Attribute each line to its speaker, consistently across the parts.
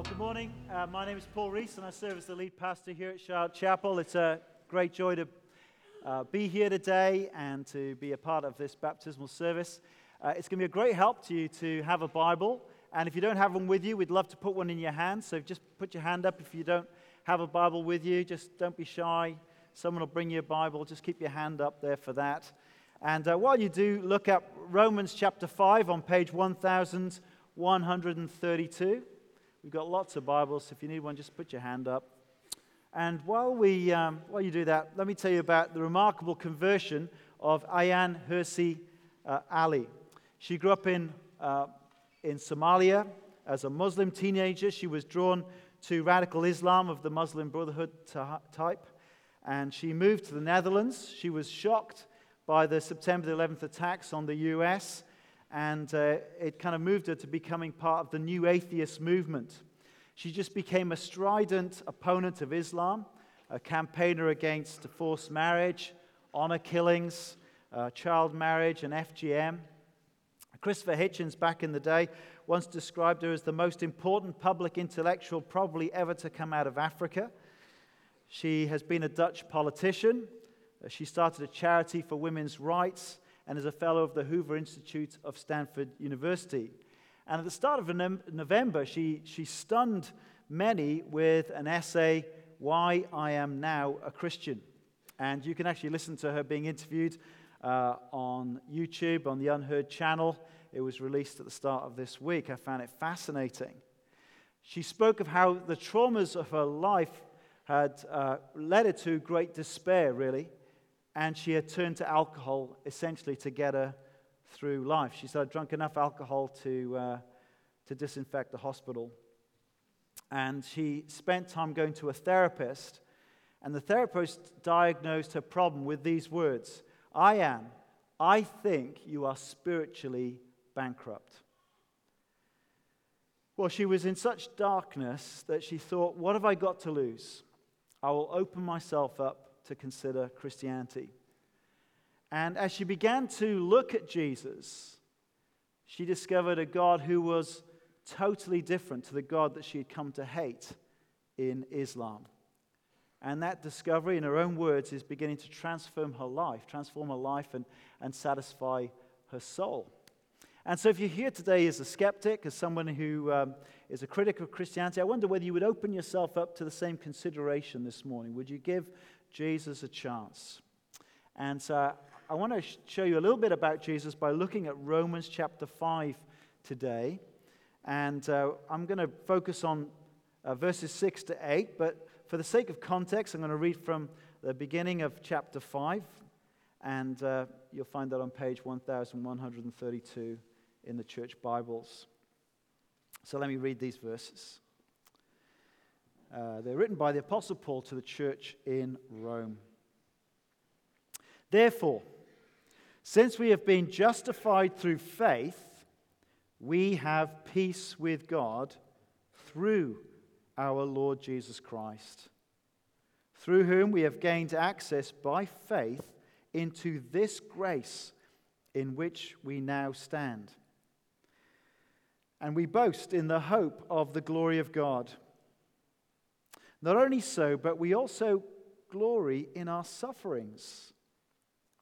Speaker 1: Well, good morning. Uh, my name is Paul Rees, and I serve as the lead pastor here at Charlotte Chapel. It's a great joy to uh, be here today and to be a part of this baptismal service. Uh, it's going to be a great help to you to have a Bible. And if you don't have one with you, we'd love to put one in your hand. So just put your hand up if you don't have a Bible with you. Just don't be shy. Someone will bring you a Bible. Just keep your hand up there for that. And uh, while you do, look up Romans chapter 5 on page 1132. We've got lots of Bibles. If you need one, just put your hand up. And while, we, um, while you do that, let me tell you about the remarkable conversion of Ayaan Hirsi uh, Ali. She grew up in, uh, in Somalia as a Muslim teenager. She was drawn to radical Islam of the Muslim Brotherhood type. And she moved to the Netherlands. She was shocked by the September 11th attacks on the US and uh, it kind of moved her to becoming part of the new atheist movement. She just became a strident opponent of Islam, a campaigner against forced marriage, honor killings, uh, child marriage, and FGM. Christopher Hitchens, back in the day, once described her as the most important public intellectual probably ever to come out of Africa. She has been a Dutch politician. Uh, she started a charity for women's rights and is a fellow of the Hoover Institute of Stanford University. And at the start of November, she, she stunned many with an essay, Why I Am Now a Christian. And you can actually listen to her being interviewed uh, on YouTube, on the UnHerd channel. It was released at the start of this week. I found it fascinating. She spoke of how the traumas of her life had uh, led her to great despair, really and she had turned to alcohol essentially to get her through life. She said, I'd drunk enough alcohol to, uh, to disinfect the hospital. And she spent time going to a therapist, and the therapist diagnosed her problem with these words I am, I think you are spiritually bankrupt. Well, she was in such darkness that she thought, What have I got to lose? I will open myself up to consider Christianity. And as she began to look at Jesus, she discovered a God who was totally different to the God that she had come to hate in Islam. And that discovery, in her own words, is beginning to transform her life, transform her life and, and satisfy her soul. And so, if you're here today as a skeptic, as someone who um, is a critic of Christianity, I wonder whether you would open yourself up to the same consideration this morning. Would you give Jesus a chance. And so I want to show you a little bit about Jesus by looking at Romans chapter 5 today. And uh, I'm going to focus on uh, verses 6 to 8, but for the sake of context, I'm going to read from the beginning of chapter 5, and uh, you'll find that on page 1132 in the church Bibles. So let me read these verses. Uh, they're written by the Apostle Paul to the church in Rome. Therefore, since we have been justified through faith, we have peace with God through our Lord Jesus Christ, through whom we have gained access by faith into this grace in which we now stand. And we boast in the hope of the glory of God. Not only so, but we also glory in our sufferings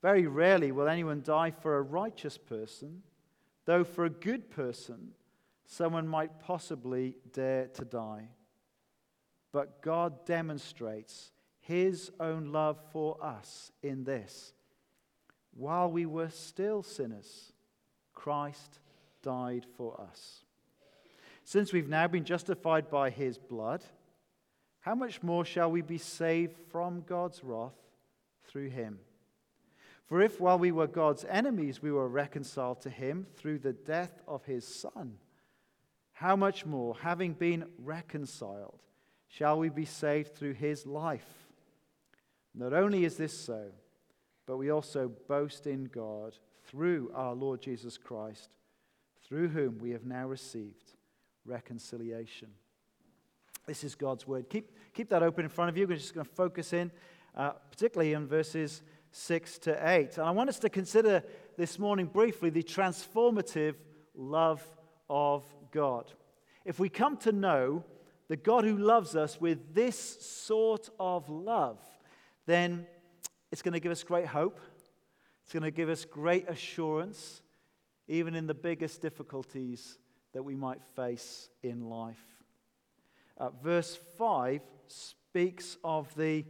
Speaker 1: Very rarely will anyone die for a righteous person, though for a good person, someone might possibly dare to die. But God demonstrates his own love for us in this. While we were still sinners, Christ died for us. Since we've now been justified by his blood, how much more shall we be saved from God's wrath through him? For if while we were God's enemies, we were reconciled to him through the death of his Son, how much more, having been reconciled, shall we be saved through his life? Not only is this so, but we also boast in God through our Lord Jesus Christ, through whom we have now received reconciliation. This is God's word. Keep, keep that open in front of you. We're just going to focus in, uh, particularly in verses 6 to 8. And I want us to consider this morning briefly the transformative love of God. If we come to know the God who loves us with this sort of love, then it's going to give us great hope. It's going to give us great assurance, even in the biggest difficulties that we might face in life. Uh, verse 5 speaks of the,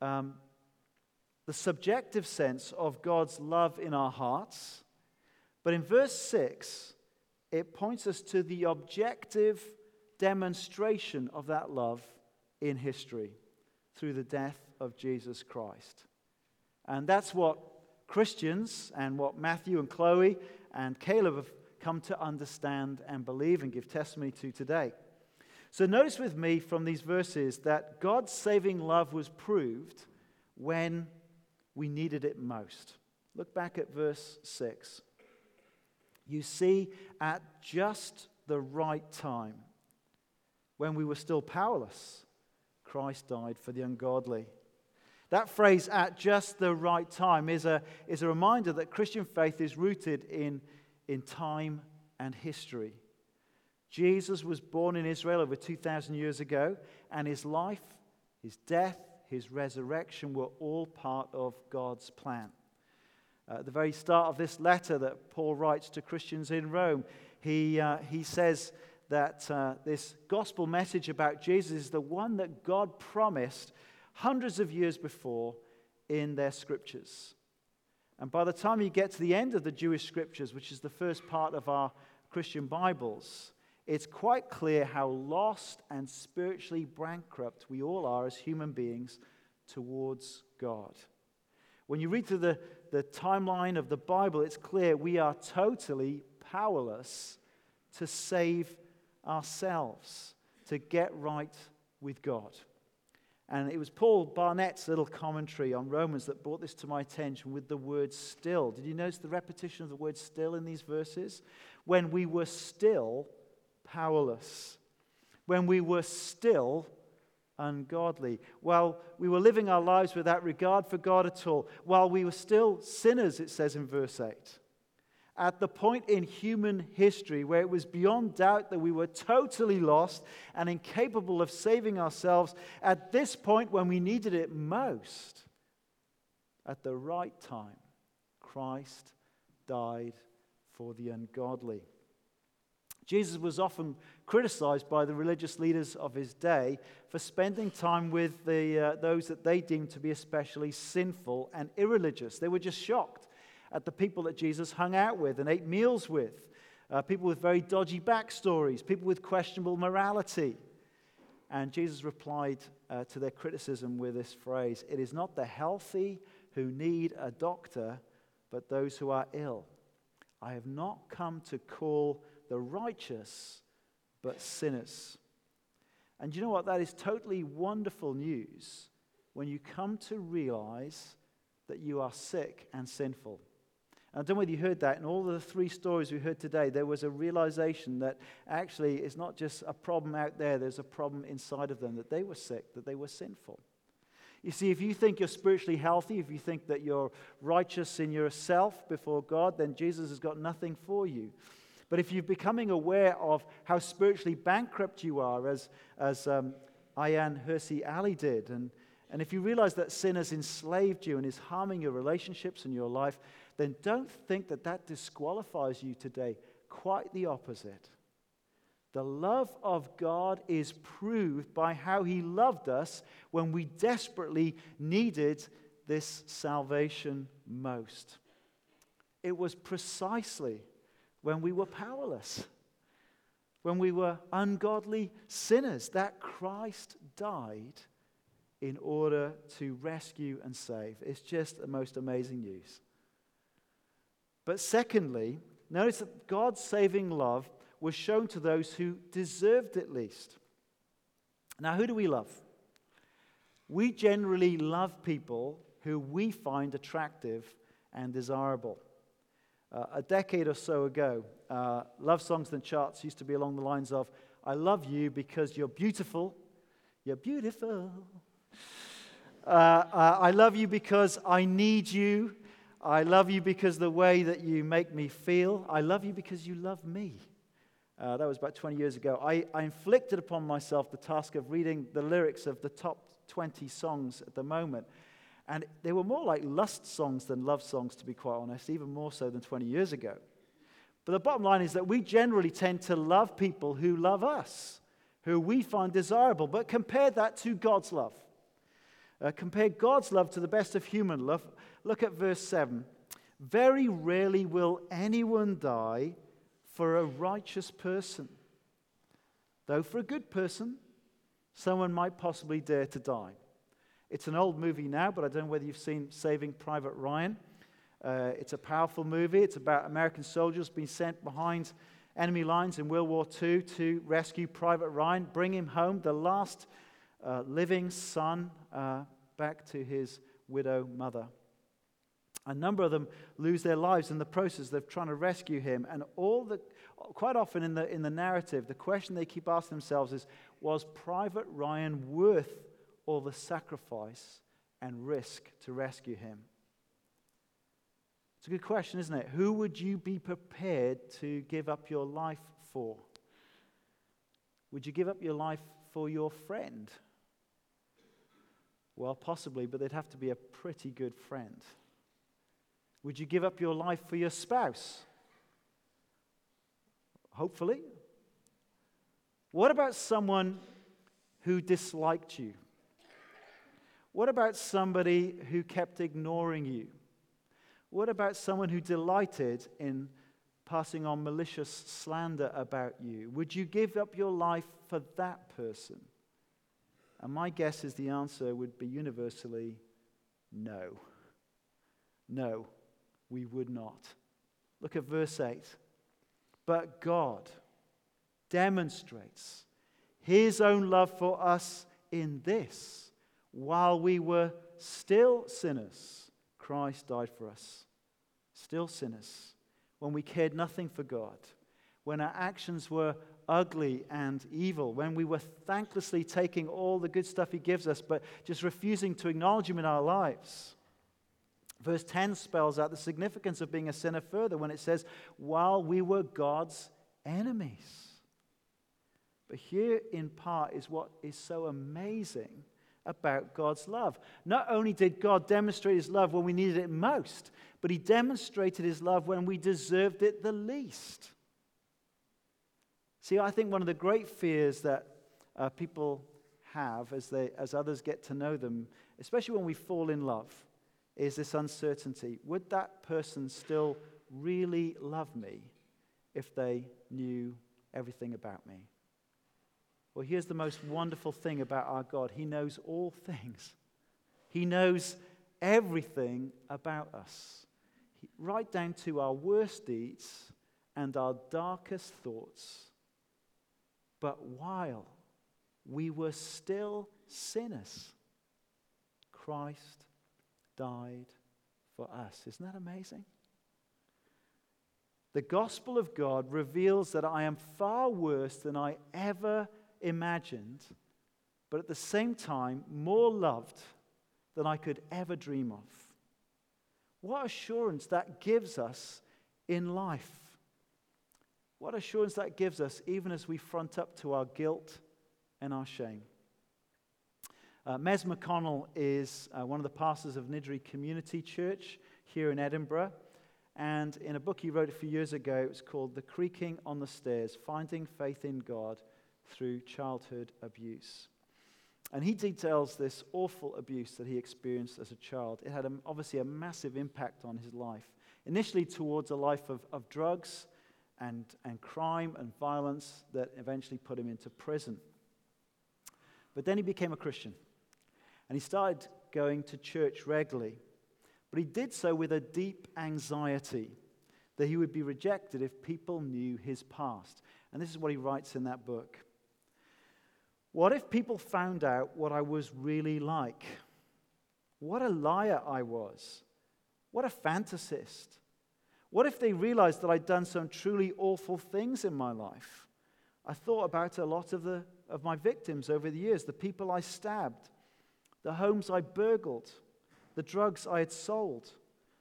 Speaker 1: um, the subjective sense of God's love in our hearts. But in verse 6, it points us to the objective demonstration of that love in history through the death of Jesus Christ. And that's what Christians and what Matthew and Chloe and Caleb have come to understand and believe and give testimony to today. So, notice with me from these verses that God's saving love was proved when we needed it most. Look back at verse 6. You see, at just the right time, when we were still powerless, Christ died for the ungodly. That phrase, at just the right time, is a, is a reminder that Christian faith is rooted in, in time and history. Jesus was born in Israel over 2,000 years ago, and his life, his death, his resurrection were all part of God's plan. Uh, at the very start of this letter that Paul writes to Christians in Rome, he, uh, he says that uh, this gospel message about Jesus is the one that God promised hundreds of years before in their scriptures. And by the time you get to the end of the Jewish scriptures, which is the first part of our Christian Bibles, it's quite clear how lost and spiritually bankrupt we all are as human beings towards God. When you read through the, the timeline of the Bible, it's clear we are totally powerless to save ourselves, to get right with God. And it was Paul Barnett's little commentary on Romans that brought this to my attention with the word still. Did you notice the repetition of the word still in these verses? When we were still powerless, when we were still ungodly, while we were living our lives without regard for God at all, while we were still sinners, it says in verse 8 at the point in human history where it was beyond doubt that we were totally lost and incapable of saving ourselves, at this point when we needed it most, at the right time, Christ died for the ungodly. Jesus was often criticized by the religious leaders of his day for spending time with the, uh, those that they deemed to be especially sinful and irreligious. They were just shocked at the people that Jesus hung out with and ate meals with. Uh, people with very dodgy backstories, people with questionable morality. And Jesus replied uh, to their criticism with this phrase It is not the healthy who need a doctor, but those who are ill. I have not come to call the righteous, but sinners. And you know what? That is totally wonderful news when you come to realize that you are sick and sinful. I don't know whether you heard that. In all the three stories we heard today, there was a realization that actually it's not just a problem out there, there's a problem inside of them, that they were sick, that they were sinful. You see, if you think you're spiritually healthy, if you think that you're righteous in yourself before God, then Jesus has got nothing for you. But if you're becoming aware of how spiritually bankrupt you are, as, as um, Ayaan Hirsi Ali did, and, and if you realize that sin has enslaved you and is harming your relationships and your life, then don't think that that disqualifies you today. Quite the opposite. The love of God is proved by how He loved us when we desperately needed this salvation most. It was precisely when we were powerless, when we were ungodly sinners, that Christ died in order to rescue and save. It's just the most amazing news. But secondly, notice that God's saving love was shown to those who deserved it least. Now, who do we love? We generally love people who we find attractive and desirable. Uh, a decade or so ago, uh, love songs and charts used to be along the lines of, I love you because you're beautiful. You're beautiful. Uh, uh, I love you because I need you. I love you because the way that you make me feel. I love you because you love me. Uh, that was about 20 years ago. I, I inflicted upon myself the task of reading the lyrics of the top 20 songs at the moment. And they were more like lust songs than love songs, to be quite honest, even more so than 20 years ago. But the bottom line is that we generally tend to love people who love us, who we find desirable. But compare that to God's love. Uh, compare God's love to the best of human love. Look at verse 7. Very rarely will anyone die for a righteous person. Though for a good person, someone might possibly dare to die. It's an old movie now, but I don't know whether you've seen Saving Private Ryan. Uh, it's a powerful movie. It's about American soldiers being sent behind enemy lines in World War II to rescue Private Ryan, bring him home, the last uh, living son, uh, back to his widow mother. A number of them lose their lives in the process of trying to rescue him. And all the, quite often in the, in the narrative, the question they keep asking themselves is Was Private Ryan worth all the sacrifice and risk to rescue him? It's a good question, isn't it? Who would you be prepared to give up your life for? Would you give up your life for your friend? Well, possibly, but they'd have to be a pretty good friend. Would you give up your life for your spouse? Hopefully. What about someone who disliked you? What about somebody who kept ignoring you? What about someone who delighted in passing on malicious slander about you? Would you give up your life for that person? And my guess is the answer would be universally no. No, we would not. Look at verse 8. But God demonstrates his own love for us in this while we were still sinners, Christ died for us. Still sinners. When we cared nothing for God. When our actions were ugly and evil. When we were thanklessly taking all the good stuff He gives us, but just refusing to acknowledge Him in our lives. Verse 10 spells out the significance of being a sinner further when it says, while we were God's enemies. But here, in part, is what is so amazing about God's love. Not only did God demonstrate his love when we needed it most, but he demonstrated his love when we deserved it the least. See, I think one of the great fears that uh, people have as, they, as others get to know them, especially when we fall in love, is this uncertainty. Would that person still really love me if they knew everything about me? Well, here's the most wonderful thing about our God He knows all things, He knows everything about us, right down to our worst deeds and our darkest thoughts. But while we were still sinners, Christ died for us. Isn't that amazing? The gospel of God reveals that I am far worse than I ever imagined, but at the same time, more loved than I could ever dream of. What assurance that gives us in life. What assurance that gives us even as we front up to our guilt and our shame. Uh, Mez McConnell is uh, one of the pastors of Niddrie Community Church here in Edinburgh. And in a book he wrote a few years ago, it was called The Creaking on the Stairs Finding Faith in God through childhood abuse. And he details this awful abuse that he experienced as a child. It had a, obviously a massive impact on his life. Initially, towards a life of, of drugs and, and crime and violence that eventually put him into prison. But then he became a Christian and he started going to church regularly. But he did so with a deep anxiety that he would be rejected if people knew his past. And this is what he writes in that book. What if people found out what I was really like? What a liar I was. What a fantasist. What if they realized that I'd done some truly awful things in my life? I thought about a lot of, the, of my victims over the years the people I stabbed, the homes I burgled, the drugs I had sold,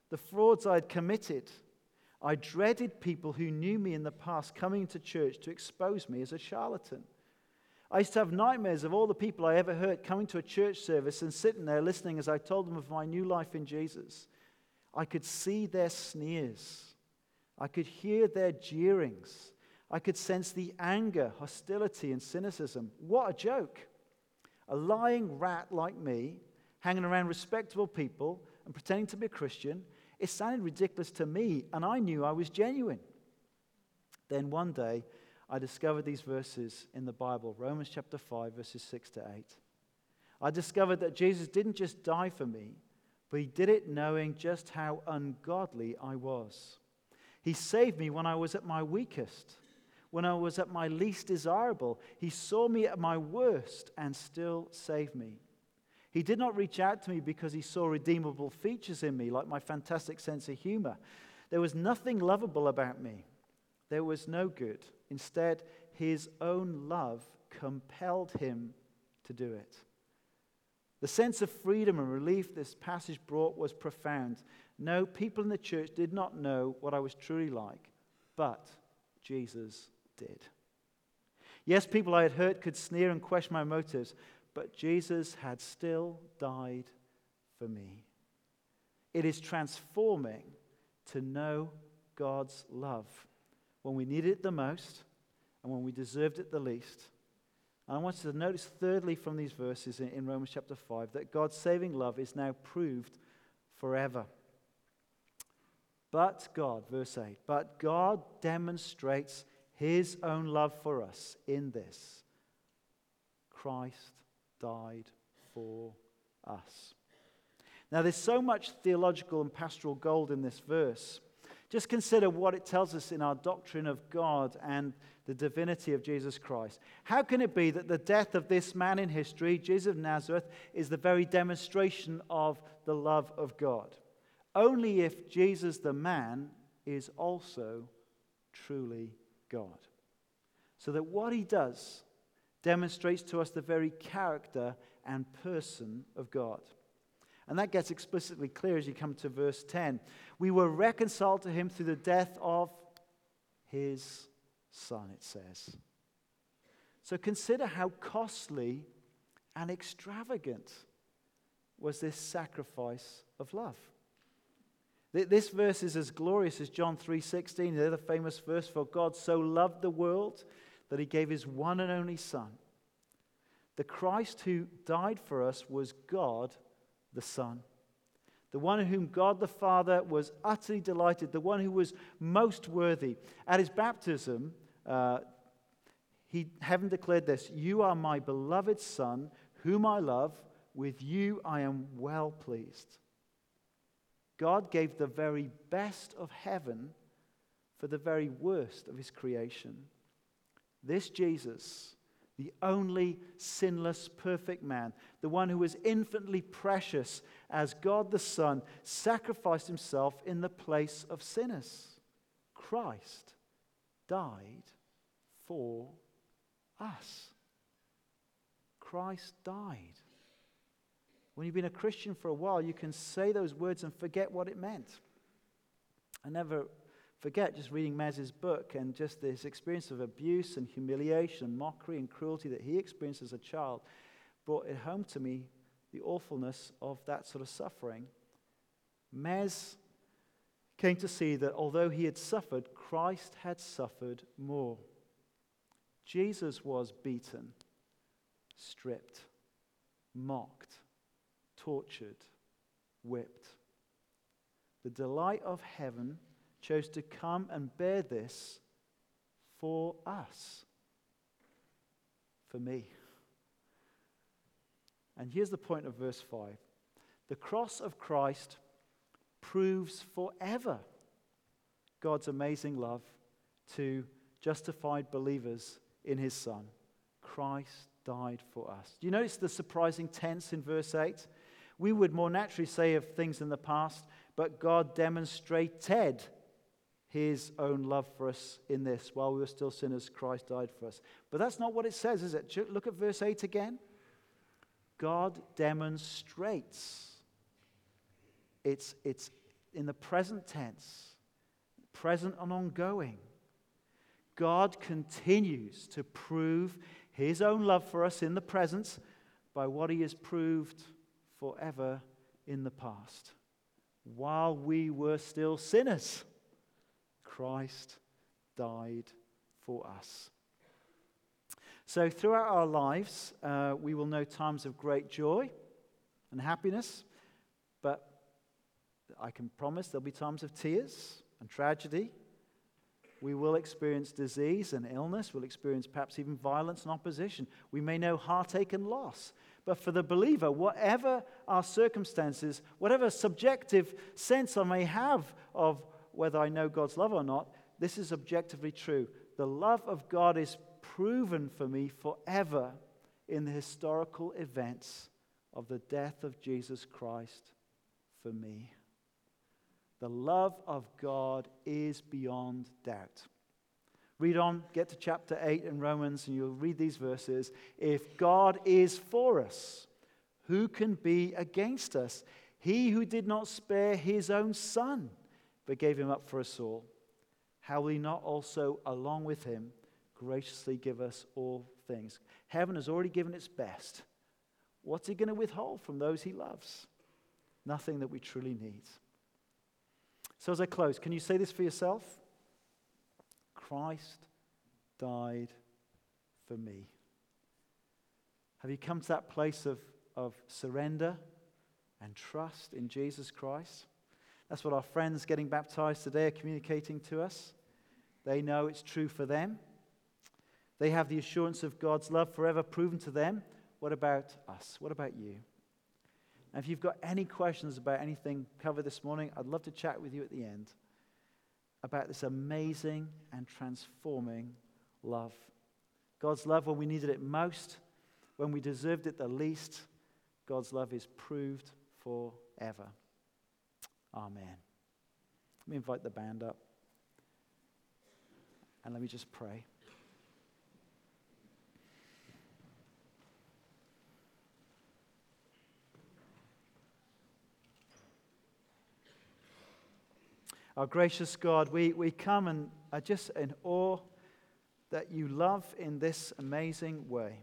Speaker 1: the frauds I had committed. I dreaded people who knew me in the past coming to church to expose me as a charlatan. I used to have nightmares of all the people I ever hurt coming to a church service and sitting there listening as I told them of my new life in Jesus. I could see their sneers. I could hear their jeerings. I could sense the anger, hostility, and cynicism. What a joke! A lying rat like me, hanging around respectable people and pretending to be a Christian, it sounded ridiculous to me, and I knew I was genuine. Then one day, I discovered these verses in the Bible Romans chapter 5, verses 6 to 8. I discovered that Jesus didn't just die for me, but he did it knowing just how ungodly I was. He saved me when I was at my weakest, when I was at my least desirable. He saw me at my worst and still saved me. He did not reach out to me because he saw redeemable features in me, like my fantastic sense of humor. There was nothing lovable about me. There was no good. Instead, his own love compelled him to do it. The sense of freedom and relief this passage brought was profound. No, people in the church did not know what I was truly like, but Jesus did. Yes, people I had hurt could sneer and question my motives, but Jesus had still died for me. It is transforming to know God's love when we needed it the most and when we deserved it the least. And I want you to notice, thirdly, from these verses in, in Romans chapter 5, that God's saving love is now proved forever. But God, verse 8, but God demonstrates his own love for us in this Christ died for us. Now, there's so much theological and pastoral gold in this verse. Just consider what it tells us in our doctrine of God and the divinity of Jesus Christ. How can it be that the death of this man in history, Jesus of Nazareth, is the very demonstration of the love of God? Only if Jesus the man is also truly God. So that what he does demonstrates to us the very character and person of God. And that gets explicitly clear as you come to verse 10. We were reconciled to him through the death of his son, it says. So consider how costly and extravagant was this sacrifice of love. This verse is as glorious as John 3:16, the other famous verse for God so loved the world that he gave his one and only son. The Christ who died for us was God the Son. The one in whom God the Father was utterly delighted, the one who was most worthy. At his baptism, uh, he, heaven declared this You are my beloved Son, whom I love. With you I am well pleased. God gave the very best of heaven for the very worst of his creation. This Jesus the only sinless, perfect man, the one who was infinitely precious as God the Son, sacrificed himself in the place of sinners. Christ died for us. Christ died. When you've been a Christian for a while, you can say those words and forget what it meant. I never forget just reading Mez's book and just this experience of abuse and humiliation and mockery and cruelty that he experienced as a child brought it home to me the awfulness of that sort of suffering. Mez came to see that although he had suffered, Christ had suffered more. Jesus was beaten, stripped, mocked, tortured, whipped. The delight of heaven chose to come and bear this for us, for me. And here's the point of verse 5 the cross of Christ proves forever God's amazing love to justified believers in his Son. Christ died for us. Do you notice the surprising tense in verse 8? We would more naturally say of things in the past, but God demonstrated his own love for us in this. While we were still sinners, Christ died for us. But that's not what it says, is it? Look at verse 8 again. God demonstrates. It's, it's in the present tense, present and ongoing. God continues to prove his own love for us in the present by what he has proved forever in the past. While we were still sinners, Christ died for us. So, throughout our lives, uh, we will know times of great joy and happiness, but I can promise there'll be times of tears and tragedy we will experience disease and illness. We'll experience perhaps even violence and opposition. We may know heartache and loss. But for the believer, whatever our circumstances, whatever subjective sense I may have of whether I know God's love or not, this is objectively true. The love of God is proven for me forever in the historical events of the death of Jesus Christ for me. The love of God is beyond doubt. Read on, get to chapter 8 in Romans, and you'll read these verses. If God is for us, who can be against us? He who did not spare his own son, but gave him up for us all, how will he not also, along with him, graciously give us all things? Heaven has already given its best. What's he going to withhold from those he loves? Nothing that we truly need. So, as I close, can you say this for yourself? Christ died for me. Have you come to that place of, of surrender and trust in Jesus Christ? That's what our friends getting baptized today are communicating to us. They know it's true for them. They have the assurance of God's love forever proven to them. What about us? What about you? And if you've got any questions about anything covered this morning, I'd love to chat with you at the end about this amazing and transforming love. God's love when we needed it most, when we deserved it the least, God's love is proved forever. Amen. Let me invite the band up. And let me just pray. Our gracious God, we, we come and are just in awe that you love in this amazing way.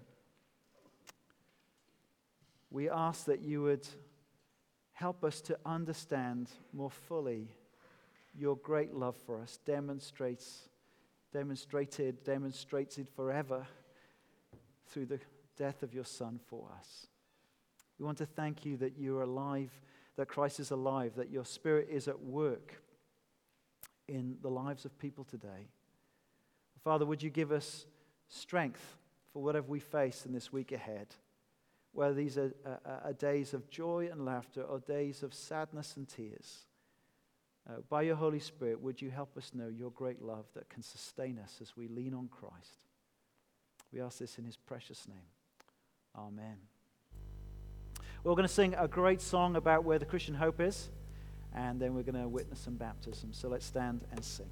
Speaker 1: We ask that you would help us to understand more fully your great love for us, demonstrates, demonstrated, demonstrated forever through the death of your Son for us. We want to thank you that you are alive, that Christ is alive, that your Spirit is at work in the lives of people today. Father, would you give us strength for whatever we face in this week ahead? Whether these are, are, are days of joy and laughter or days of sadness and tears. Uh, by your Holy Spirit, would you help us know your great love that can sustain us as we lean on Christ? We ask this in his precious name. Amen. We're going to sing a great song about where the Christian hope is and then we're going to witness some baptism. So let's stand and sing.